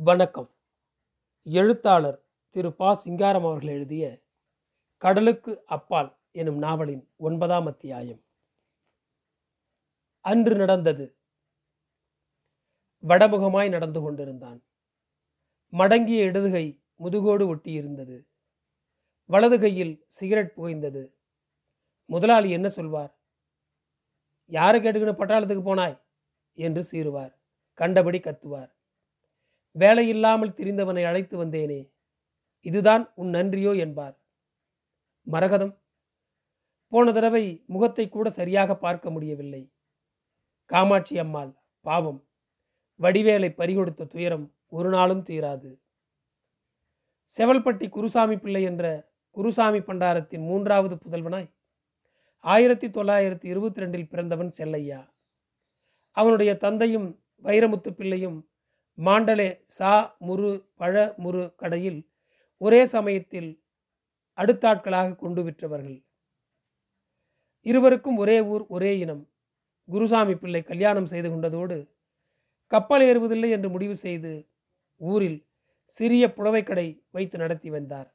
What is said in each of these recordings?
வணக்கம். எழுத்தாளர் திரு பா. சிங்காரம் அவர்கள் எழுதிய கடலுக்கு அப்பால் எனும் நாவலின் ஒன்பதாம் அத்தியாயம். அன்று நடந்தது. வடமுகமாய் நடந்து கொண்டிருந்தான். மடங்கிய இடதுகை முதுகோடு ஒட்டியிருந்தது. வலது கையில் சிகரெட் புகைந்தது. முதலாளி என்ன சொல்வார்? யாரை கேட்டுக்கின்னு பட்டாளத்துக்கு போனாய்? என்று சீருவார் கண்டபடி கத்துவார். வேலையில்லாமல் திரிந்தவனை அழைத்து வந்தேனே இதுதான் உன் நன்றியோ என்பார். மரகதம் போன தடவை முகத்தை கூட சரியாக பார்க்க முடியவில்லை. காமாட்சி அம்மாள் பாவம் வடிவேலை பறிகொடுத்த துயரம் ஒரு நாளும் தீராது. செவல்பட்டி குருசாமி பிள்ளை என்ற குருசாமி பண்டாரத்தின் மூன்றாவது புதல்வனாய் ஆயிரத்தி தொள்ளாயிரத்தி இருபத்தி ரெண்டில் பிறந்தவன் செல்லையா. அவனுடைய தந்தையும் வைரமுத்து பிள்ளையும் மாண்டலே சா முரு பழ முரு கடையில் ஒரே சமயத்தில் அடுத்தாட்களாக கொண்டு விற்றவர்கள். இருவருக்கும் ஒரே ஊர் ஒரே இனம். குருசாமி பிள்ளை கல்யாணம் செய்து கொண்டதோடு கப்பல் ஏறுவதில்லை என்று முடிவு செய்து ஊரில் சிறிய புடவைக்கடை வைத்து நடத்தி வந்தார்.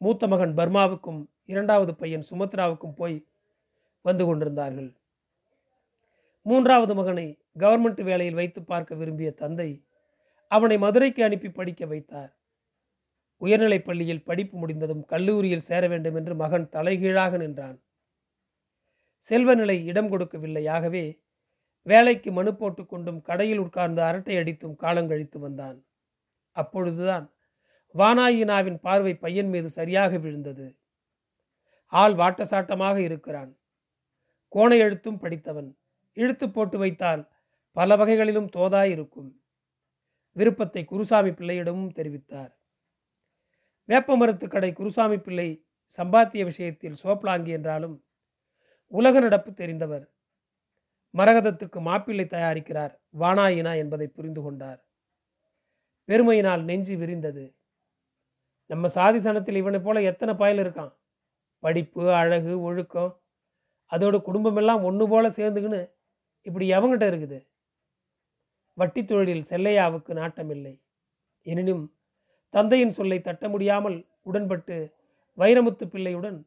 மூத்த மகன் பர்மாவுக்கும் இரண்டாவது பையன் சுமத்ராவுக்கும் போய் வந்து கொண்டிருந்தார்கள். மூன்றாவது மகனை கவர்மெண்ட் வேலையில் வைத்து பார்க்க விரும்பிய தந்தை அவனை மதுரைக்கு அனுப்பி படிக்க வைத்தார். உயர்நிலைப் பள்ளியில் படிப்பு முடிந்ததும் கல்லூரியில் சேர வேண்டும் என்று மகன் தலைகீழாக நின்றான். செல்வநிலை இடம் கொடுக்கவில்லை ஆகவே வேலைக்கு மனு போட்டுக்கொண்டும் கடையில் உட்கார்ந்து அரட்டை அடித்தும் காலங்கழித்து வந்தான். அப்பொழுதுதான் வானாயினாவின் பார்வை பையன் மீது சரியாக விழுந்தது. ஆள் வாட்டசாட்டமாக இருக்கிறான். கோணை எழுத்தும் படித்தவன். இழுத்து போட்டு வைத்தால் பல வகைகளிலும் தோதாயிருக்கும் விருப்பத்தை குருசாமி பிள்ளையிடமும் தெரிவித்தார். வேப்பமரத்து கடை குருசாமி பிள்ளை சம்பாத்திய விஷயத்தில் சோப்லாங்கி என்றாலும் உலக நடப்பு தெரிந்தவர். மரகதத்துக்கு மாப்பிள்ளை தயாரிக்கிறார் வானாயினா என்பதை புரிந்து கொண்டார். பெருமையினால் நெஞ்சு விரிந்தது. நம்ம சாதி சனத்தில் இவனை போல எத்தனை பயல் இருக்கான்? படிப்பு அழகு ஒழுக்கம் அதோட குடும்பமெல்லாம் ஒன்று போல சேர்ந்துக்கின்னு இப்படி எவங்கிட்ட இருக்குது. வட்டி தொழிலில் செல்லையாவுக்கு நாட்டமில்லை. எனினும் தந்தையின் சொல்லை தட்ட முடியாமல் உடன்பட்டு வைரமுத்து பிள்ளையுடன்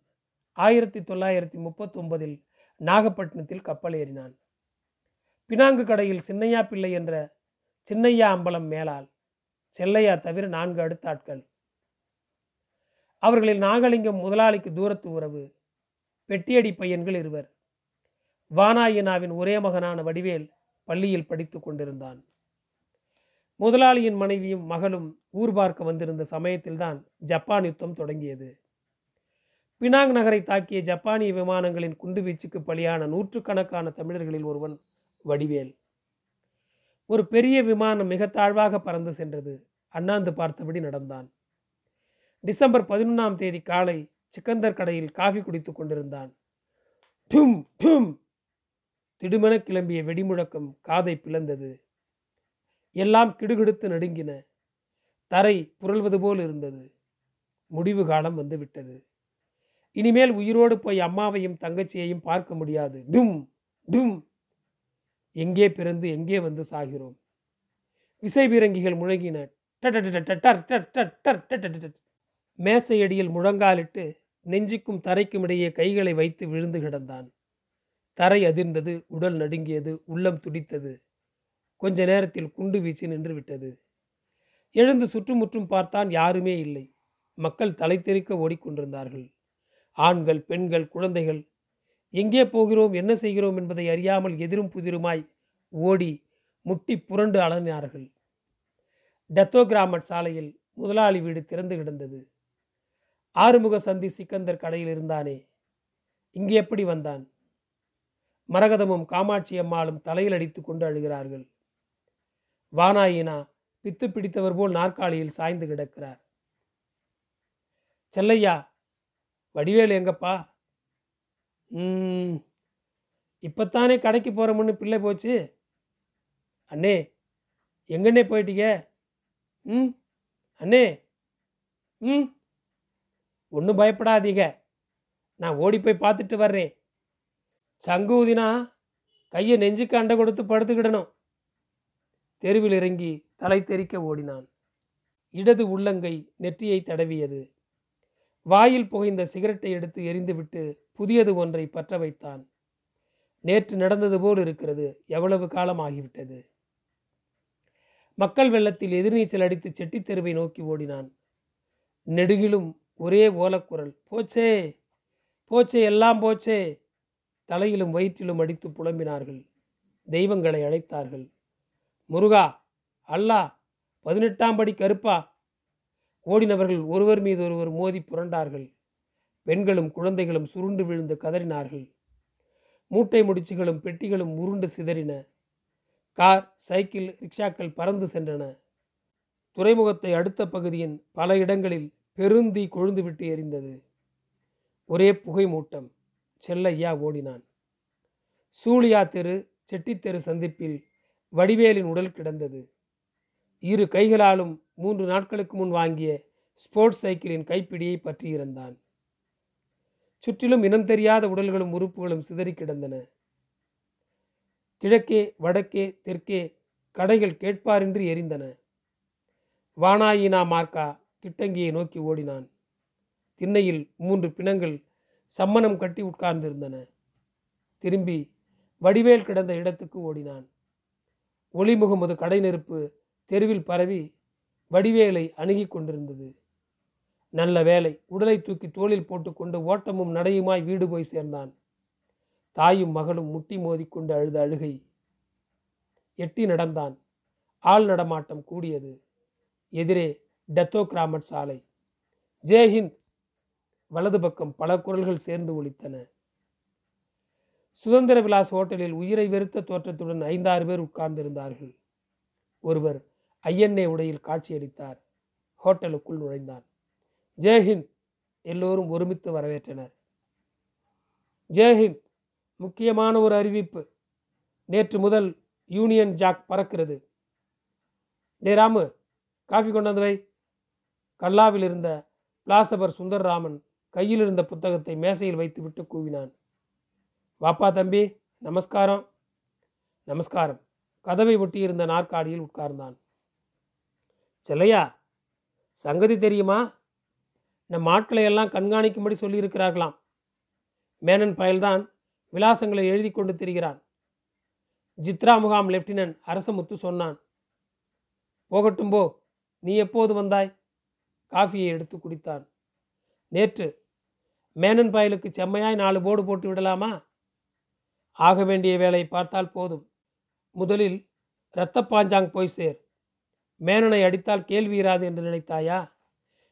ஆயிரத்தி தொள்ளாயிரத்தி முப்பத்தி ஒன்பதில் நாகப்பட்டினத்தில் கப்பல் ஏறினான். பினாங்கு கடையில் சின்னையா பிள்ளை என்ற சின்னையா அம்பலம் மேலால் செல்லையா தவிர நான்கு அடுத்த ஆட்கள் அவர்களில் நாகலிங்கம் முதலாளிக்கு தூரத்து உறவு. பெட்டியடி பையன்கள் இருவர். வானாயினாவின் ஒரே மகனான வடிவேல் பள்ளியில் படித்து கொண்டிருந்தான். முதலாளியின் மனைவியும் மகளும் ஊர் பார்க்க வந்திருந்த சமயத்தில்தான் ஜப்பான் யுத்தம் தொடங்கியது. பினாங் நகரை தாக்கிய ஜப்பானிய விமானங்களின் குண்டுவீச்சுக்கு பலியான நூற்றுக்கணக்கான தமிழர்களில் ஒருவன் வடிவேல். ஒரு பெரிய விமானம் மிக தாழ்வாக பறந்து சென்றது. அண்ணாந்து பார்த்தபடி நடந்தான். டிசம்பர் பதினொன்றாம் தேதி காலை சிக்கந்தர் கடையில் காஃபி குடித்துக் கொண்டிருந்தான். டும் டும் திடுமென கிளம்பிய வெடிமுழக்கம் காதை பிளந்தது. எல்லாம் கிடுகிடுத்து நடுங்கின. தரை புரள்வது போல் இருந்தது. முடிவு காலம் வந்து விட்டது. இனிமேல் உயிரோடு போய் அம்மாவையும் தங்கச்சியையும் பார்க்க முடியாது. டும் டும். எங்கே பிறந்து எங்கே வந்து சாகிறோம்? விசை பீரங்கிகள் முழங்கின. மேசையடியில் முழங்காலிட்டு நெஞ்சுக்கும் தரைக்கும் இடையே கைகளை வைத்து விழுந்து கிடந்தான். தரை அதிர்ந்தது உடல் நடுங்கியது உள்ளம் துடித்தது. கொஞ்ச நேரத்தில் குண்டு வீச்சு நின்று விட்டது. எழுந்து சுற்றுமுற்றும் பார்த்தான் யாருமே இல்லை. மக்கள் தலை தெறிக்க ஓடிக்கொண்டிருந்தார்கள். ஆண்கள் பெண்கள் குழந்தைகள். எங்கே போகிறோம் என்ன செய்கிறோம் என்பதை அறியாமல் எதிரும் புதிருமாய் ஓடி முட்டி புரண்டு அலறினார்கள். டெத்தோகிராமட் சாலையில் முதலாளி வீடு திறந்து கிடந்தது. ஆறுமுக சந்தி சிக்கந்தர் கடையில் இருந்தானே. இங்கே எப்படி வந்தான்? மரகதமும் காமாட்சி அம்மாளும் தலையில் அடித்து கொண்டு அழுகிறார்கள். வானாயினா பித்து பிடித்தவர் போல் நாற்காலியில் சாய்ந்து கிடக்கிறார். செல்லையா வடிவேலு எங்கப்பா? ம் இப்பத்தானே கடைக்கு போகிறோம்னு பிள்ளை போச்சு? அண்ணே எங்கண்ணே போயிட்டீங்க? ம் அண்ணே ம். ஒன்றும் பயப்படாதீங்க. நான் ஓடி போய் பார்த்துட்டு வர்றேன். சங்கு ஊதினா கையை நெஞ்சுக்கு அண்டை கொடுத்து படுத்துக்கிடணும். தெருவில் இறங்கி தலை தெறிக்க ஓடினான். இடது உள்ளங்கை நெற்றியை தடவியது. வாயில் புகைந்த சிகரெட்டை எடுத்து எரிந்துவிட்டு புதியது ஒன்றை பற்ற வைத்தான். நேற்று நடந்தது போல் இருக்கிறது. எவ்வளவு காலம் ஆகிவிட்டது மக்கள் வெள்ளத்தில் எதிர்நீச்சல் அடித்து செட்டித் தெருவை நோக்கி ஓடினான். நெடுகிலும் ஒரே ஓலக்குரல் போச்சே! போச்சே! எல்லாம் போச்சே! தலையிலும் வயிற்றிலும் அடித்து புலம்பினார்கள். தெய்வங்களை அழைத்தார்கள். முருகா அல்லா பதினெட்டாம் படி கருப்பா. ஓடினவர்கள் ஒருவர் மீது ஒருவர் மோதி புரண்டார்கள். பெண்களும் குழந்தைகளும் சுருண்டு விழுந்து கதறினார்கள். மூட்டை முடிச்சுகளும் பெட்டிகளும் உருண்டு சிதறின. கார் சைக்கிள் ரிக்ஷாக்கள் பறந்து சென்றன. துறைமுகத்தை அடுத்த பகுதியின் பல இடங்களில் பெருந்தி கொழுந்துவிட்டு எரிந்தது. ஒரே புகை மூட்டம். செல்லையா ஓடினான். சூழியா தெரு செட்டித்தெரு சந்திப்பில் வடிவேலின் உடல் கிடந்தது. இரு கைகளாலும் மூன்று நாட்களுக்கு முன் வாங்கிய ஸ்போர்ட்ஸ் சைக்கிளின் கைப்பிடியை பற்றியிருந்தான் சுற்றிலும் இனம் தெரியாத உடல்களும் உறுப்புகளும் சிதறி கிடந்தன. கிழக்கே வடக்கே தெற்கே கடைகள் கேட்பாரின்றி எரிந்தன. வானாயினா மார்க்கா கிட்டங்கியை நோக்கி ஓடினான். திண்ணையில் மூன்று பிணங்கள் சம்மணம் கட்டி உட்கார்ந்திருந்தன. திரும்பி வடிவேல் கிடந்த இடத்துக்கு ஓடினான். ஒளி முகமது கடை நெருப்பு தெருவில் பரவி வடிவேலை அணுகி கொண்டிருந்தது. நல்ல வேலை உடலை தூக்கி தோளில் போட்டுக்கொண்டு ஓட்டமும் நடையுமாய் வீடு போய் சேர்ந்தான். தாயும் மகளும் முட்டி மோதிக்கொண்டு அழுத அழுகை எட்டி நடந்தான். ஆள் நடமாட்டம் கூடியது. எதிரே டெத்தோ கிராமட் சாலை. ஜெய்ஹிந்த் வலது பக்கம் பல குரல்கள் சேர்ந்து ஒழித்தன சுதந்திர விலாஸ் ஹோட்டலில் உயிரை வெறுத்த தோற்றத்துடன் ஐந்தாறு பேர் உட்கார்ந்திருந்தார்கள். ஒருவர் ஐஎன்ஏ உடையில் காட்சியளித்தார். ஹோட்டலுக்குள் நுழைந்தான். ஜெய்ஹிந்த் எல்லோரும் ஒருமித்து வரவேற்றனர். ஜெய்ஹிந்த் முக்கியமான ஒரு அறிவிப்பு. நேற்று முதல் யூனியன் ஜாக் பறக்கிறது. டே ராமு காஃபி கொண்டாந்து வை. கல்லாவில் இருந்த பிளாசபர் சுந்தர்ராமன் கையில் இருந்த புத்தகத்தை மேசையில் வைத்துவிட்டு கூவினான். வாப்பா தம்பி நமஸ்காரம். நமஸ்காரம். கதவை ஒட்டியிருந்த நாற்காலியில் உட்கார்ந்தான். செல்லையா சங்கதி தெரியுமா? நம் ஆட்களை எல்லாம் கண்காணிக்கும்படி சொல்லியிருக்கிறார்களாம். மேனன் பயல்தான் விலாசங்களை எழுதி கொண்டு திரிகிறான். ஜித்ரா முகாம் லெப்டினன்ட் அரசமுத்து சொன்னான். போகட்டும் போ நீ எப்போது வந்தாய்? காஃபியை எடுத்து குடித்தான். நேற்று மேனன் பயலுக்கு செம்மையாய் நாலு போர்டு போட்டு விடலாமா? ஆக வேண்டிய வேலை பார்த்தால் போதும். முதலில் இரத்த பாஞ்சாங் போய் சேர். மேனனை அடித்தால் கேள்வி இராது என்று நினைத்தாயா?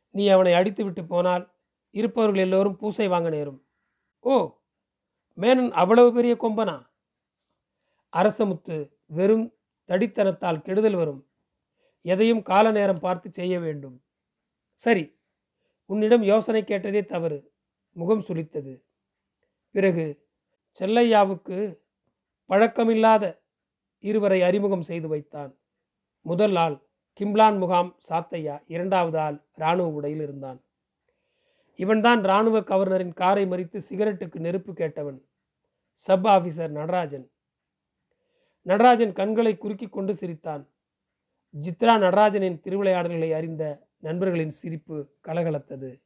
நீ அவனை அடித்து விட்டு போனால் இருப்பவர்கள் எல்லோரும் பூசை வாங்க நேரும். ஓ மேனன் அவ்வளவு பெரிய கொம்பனா? அரசமுத்து வெறும் தடித்தனத்தால் கெடுதல் வரும். எதையும் கால நேரம் பார்த்து செய்ய வேண்டும். சரி உன்னிடம் யோசனை கேட்டதே தவறு. முகம் சுளித்தது. பிறகு செல்லையாவுக்கு பழக்கமில்லாத இருவரை அறிமுகம் செய்து வைத்தான். முதல் ஆள் கிம்லான் முகாம் சாத்தையா இரண்டாவது ஆள் இராணுவ உடையில் இருந்தான். இவன்தான் இராணுவ கவர்னரின் காரை மறித்து சிகரெட்டுக்கு நெருப்பு கேட்டவன். Sub officer Natarajan. நடராஜன் கண்களை குறுக்கி கொண்டு சிரித்தான். ஜித்ரா நடராஜனின் திருவிளையாடல்களை அறிந்த நண்பர்களின் சிரிப்பு கலகலத்தது.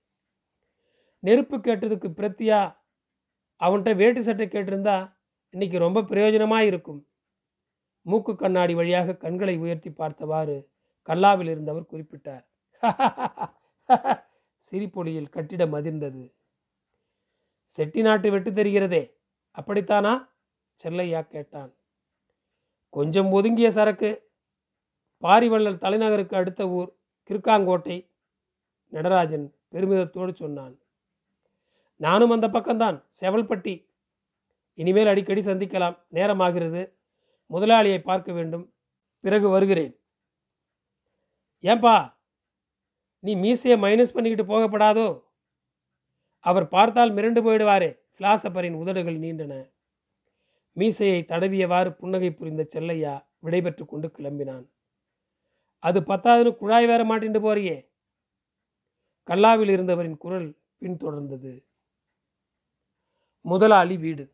நெருப்பு கேட்டதுக்கு பிரத்தியா அவன்கிட்ட வேட்டு சட்டை கேட்டிருந்தா இன்னைக்கு ரொம்ப பிரயோஜனமாக இருக்கும். மூக்கு கண்ணாடி வழியாக கண்களை உயர்த்தி பார்த்தவாறு கல்லாவில் இருந்தவர் குறிப்பிட்டார். சிரிப்பொலியில் கட்டிடம் அதிர்ந்தது. செட்டி நாட்டு வெட்டு தெரிகிறதே அப்படித்தானா? செல்லையா கேட்டான். கொஞ்சம் ஒதுங்கிய சரக்கு. பாரிவள்ளல் தலைநகருக்கு அடுத்த ஊர். கிருக்காங்கோட்டை நடராஜன் பெருமிதத்தோடு சொன்னான். நானும் அந்த பக்கம்தான் செவல்பட்டி. இனிமேல் அடிக்கடி சந்திக்கலாம். நேரமாகிறது. முதலாளியை பார்க்க வேண்டும். பிறகு வருகிறேன். ஏன்பா நீ மீசையை மைனஸ் பண்ணிக்கிட்டு போகப்படாதோ? அவர் பார்த்தால் மிரண்டு போயிடுவாரே. பிலாசபரின் உதடுகள் நீண்டன. மீசையை தடவியவாறு புன்னகை புரிந்த செல்லையா விடைபெற்று கொண்டு கிளம்பினான். அது பத்தாதுன்னு குழாய் வேற மாட்டிண்டு போறியே. கல்லாவில் இருந்தவரின் குரல் பின்தொடர்ந்தது. முதலாளி வீடு.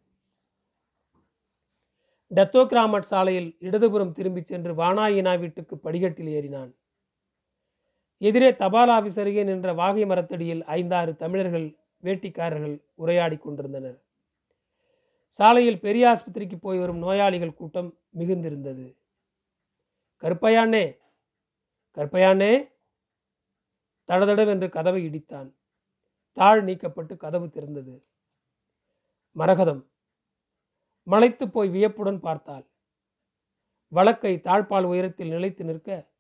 டத்தோகிராமட் சாலையில் இடதுபுறம் திரும்பிச் சென்று வானாயினா வீட்டுக்கு படிகட்டில் ஏறினான். எதிரே தபால் ஆபீஸ் அருகே நின்ற வாகை மரத்தடியில் ஐந்தாறு தமிழர்கள் வேட்டிக்காரர்கள் உரையாடி கொண்டிருந்தனர். சாலையில் பெரிய ஆஸ்பத்திரிக்கு போய் வரும் நோயாளிகள் கூட்டம் மிகுந்திருந்தது. கருப்பையானே கற்பையானே தடதடவென்று கதவை இடித்தான். தாழ் நீக்கப்பட்டு கதவு திறந்தது. மரகதம். மலைத்து போய் வியப்புடன் பார்த்தாள். வழக்கை தாழ்பால் உயரத்தில் நிலைத்து நிற்க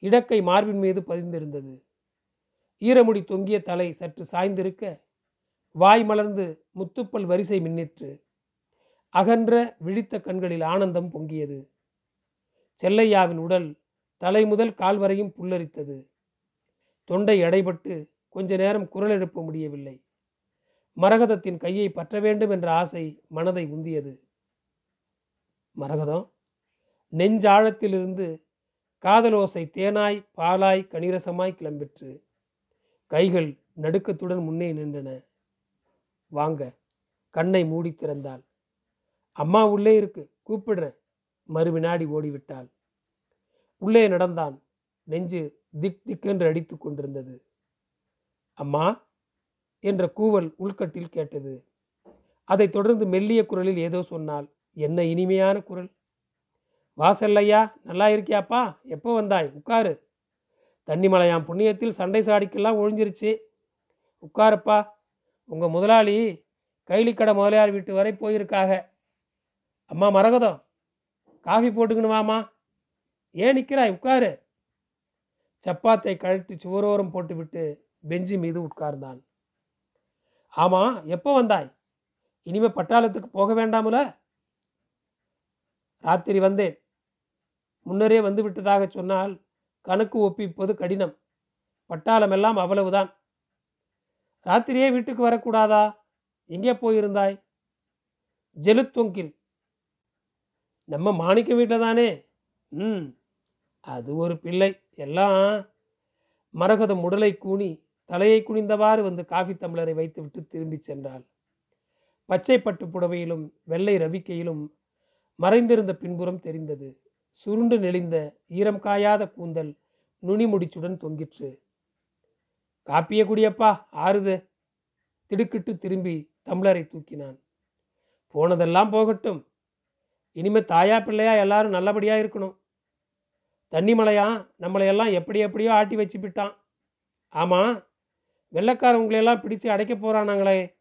இடக்கை மார்பின் மீது பதிந்திருந்தது. ஈரமுடி தொங்கிய தலை சற்று சாய்ந்திருக்க வாய் மலர்ந்து முத்துப்பல் வரிசை மின்னிற்று. அகன்ற விழித்த கண்களில் ஆனந்தம் பொங்கியது. செல்லையாவின் உடல் தலை முதல் கால் வரையும் புல்லரித்தது. தொண்டை எடைபட்டு கொஞ்ச நேரம் குரல் எழுப்ப முடியவில்லை. மரகதத்தின் கையை பற்ற வேண்டும் என்ற ஆசை மனதை உந்தியது. மரகதம்? நெஞ்சாழத்திலிருந்து காதலோசை தேனாய் பாலாய் கணிரசமாய் கிளம்பிற்று. கைகள் நடுக்கத்துடன் முன்னே நின்றன. வாங்க. கண்ணை மூடி திறந்தாள். அம்மா உள்ளே இருக்கு. கூப்பிடுறேன். மறுவினாடி ஓடிவிட்டாள். உள்ளே நடந்தான். நெஞ்சு திக் திக்கென்று அடித்து கொண்டிருந்தது. அம்மா என்ற கூவல் உள்கட்டில் கேட்டது. அதைத் தொடர்ந்து மெல்லிய குரலில் ஏதோ சொன்னால் என்ன இனிமையான குரல்? வாசல்லையா நல்லா இருக்கியாப்பா? எப்போ வந்தாய்? உட்காரு. தண்ணிமலையாம் புண்ணியத்தில் சண்டை சாடிக்கெல்லாம் ஒழிஞ்சிருச்சு. உட்காருப்பா. உங்கள் முதலாளி கைலிக்கடை முதலியார் வீட்டு வரை போயிருக்காக. அம்மா மரகதம். காஃபி போட்டுக்கணுமாமா ஏன் நிற்கிறாய்? உட்காரு. சப்பாத்தை கழட்டி சுவரோரம் போட்டுவிட்டு பெஞ்சு மீது உட்கார்ந்தான். ஆமா எப்போ வந்தாய்? இனிமே பட்டாளத்துக்கு போக வேண்டாமுல? ராத்திரி வந்தேன். முன்னரே வந்து விட்டதாக சொன்னால் கணக்கு ஒப்பிப்பது கடினம். பட்டாளம் எல்லாம் அவ்வளவுதான். ராத்திரியே வீட்டுக்கு வரக்கூடாதா? எங்கே போயிருந்தாய்? ஜெலுத்தொங்கில். நம்ம மாணிக்க வீட்டில் தானே? ம். அது ஒரு பிள்ளை. எல்லாம் மரகதம் உடலை கூணி தலையை குனிந்தவாறு வந்து காஃபி தம்ளரை வைத்துவிட்டு திரும்பி சென்றாள். பச்சை பட்டு புடவையிலும் வெள்ளை ரவிக்கையிலும் மறைந்திருந்த பின்புறம் தெரிந்தது. சுருண்டு நெளிந்த ஈரம் காயாத கூந்தல் நுனி முடிச்சுடன் தொங்கிற்று. காப்பிய குடியப்பா ஆறுது. திடுக்கிட்டு திரும்பி தம்ளரை தூக்கினான். போனதெல்லாம் போகட்டும். இனிமே தாயா பிள்ளையா எல்லாரும் நல்லபடியா இருக்கணும். தண்ணிமலையா? நம்மளையெல்லாம் எப்படி எப்படியோ ஆட்டி வச்சு விட்டான். ஆமாம் வெள்ளக்காரவங்களையெல்லாம் பிடிச்சு அடைக்க போகிறானாங்களே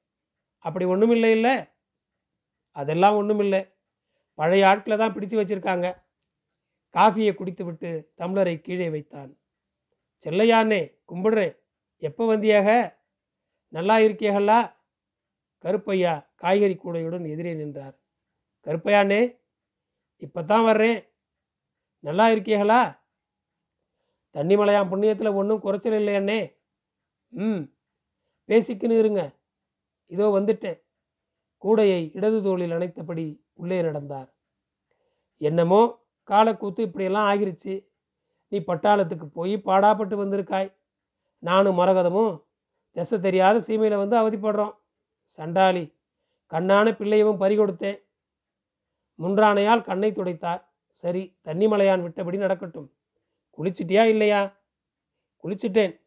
அப்படி ஒன்றும் இல்லை இல்லை? அதெல்லாம் ஒன்றும் இல்லை. பழைய ஆட்களை தான் பிடிச்சு வச்சுருக்காங்க. காஃபியை குடித்து விட்டு கீழே வைத்தான். செல்லையானே கும்பிடுறேன் எப்போ வந்தியாக? நல்லா இருக்கியகல்லா? கருப்பையா காய்கறி கூடையுடன் எதிரே நின்றார். கருப்பையானே இப்போ தான் வர்றேன். நல்லா இருக்கியகளா தண்ணிமலையாம் புண்ணியத்தில் ஒன்றும் குறைச்சல் இல்லையண்ணே ம். பேசிக்கின்னு இருங்க. இதோ வந்துட்டேன். கூடையை இடது தோளில் அணைத்தபடி உள்ளே நடந்தார். என்னமோ காலக்கூத்து இப்படியெல்லாம் ஆகிருச்சு. நீ பட்டாளத்துக்கு போய் பாடாப்பட்டு வந்திருக்காய். நானும் மரகதமும் திசை தெரியாத சீமையில் வந்து அவதிப்படுறோம். சண்டாளி கண்ணான பிள்ளையவும் பறி கொடுத்தேன் முன்றானையால் கண்ணை துடைத்தார். சரி தண்ணிமலையான் விட்டபடி நடக்கட்டும். குளிச்சிட்டியா இல்லையா? குளிச்சிட்டேன்.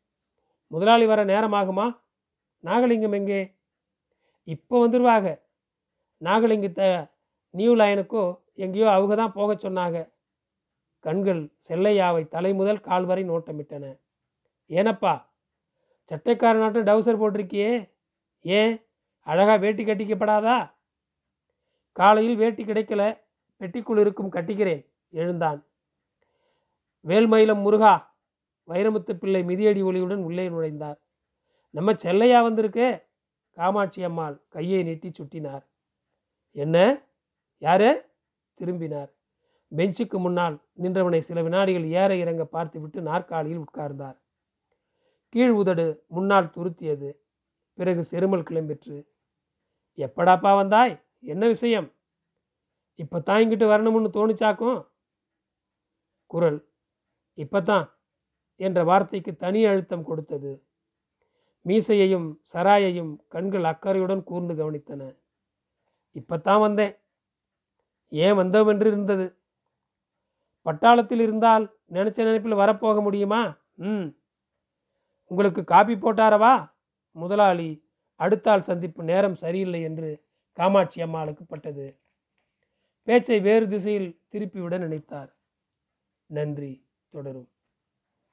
முதலாளி வர நேரமாகுமா? நாகலிங்கம் எங்கே? இப்போ வந்துடுவாங்க நாகலிங்கத்தை நியூ லைனுக்கோ எங்கேயோ அவங்க தான் போக சொன்னாங்க கண்கள் செல்லையாவை தலை முதல் கால் வரை நோட்டமிட்டன. ஏனப்பா? சட்டைக்காரனாட்டம் டவுசர் போட்டிருக்கியே. ஏன்? அழகாக வேட்டி கட்டிக்கப்படாதா? காலையில் வேட்டி கிடைக்கல. பெட்டிக்குள் இருக்கும் கட்டிக்கிறேன் எழுந்தான். வேல்மயிலம் முருகா வைரமுத்து பிள்ளை மிதியடி ஒளியுடன் உள்ளே நுழைந்தார். நம்ம செல்லையா வந்திருக்கு காமாட்சி அம்மாள் கையை நீட்டி சுட்டினார். என்ன? யாரு? திரும்பினார். பெஞ்சுக்கு முன்னால் நின்றவனை சில வினாடிகள் ஏற இறங்க பார்த்துவிட்டு நாற்காலியில் உட்கார்ந்தார். கீழ் உதடு முன்னால் துருத்தியது. பிறகு செருமல் கிளம்பிற்று. எப்படாப்பா வந்தாய்? என்ன விஷயம்? இப்போ தான் இங்கிட்டு வரணும்னு தோணுச்சாக்கும்? குரல். இப்பத்தான் என்ற வார்த்தைக்கு தனி அழுத்தம் கொடுத்தது. மீசையையும் சராயையும் கண்கள் அக்கறையுடன் கூர்ந்து கவனித்தன. இப்பத்தான் வந்தேன். ஏன் வந்தோம் என்று இருந்தது? பட்டாளத்தில் இருந்தால் நினைச்ச நினைப்பில் வரப்போக முடியுமா? ம். உங்களுக்கு காப்பி போட்டாரவா? முதலாளி அடுத்தாள் சந்திப்பு நேரம் சரியில்லை என்று காமாட்சி அம்மாளுக்கு பட்டது பேச்சை வேறு திசையில் திருப்பிவிட நினைத்தார். நன்றி தொடரும்.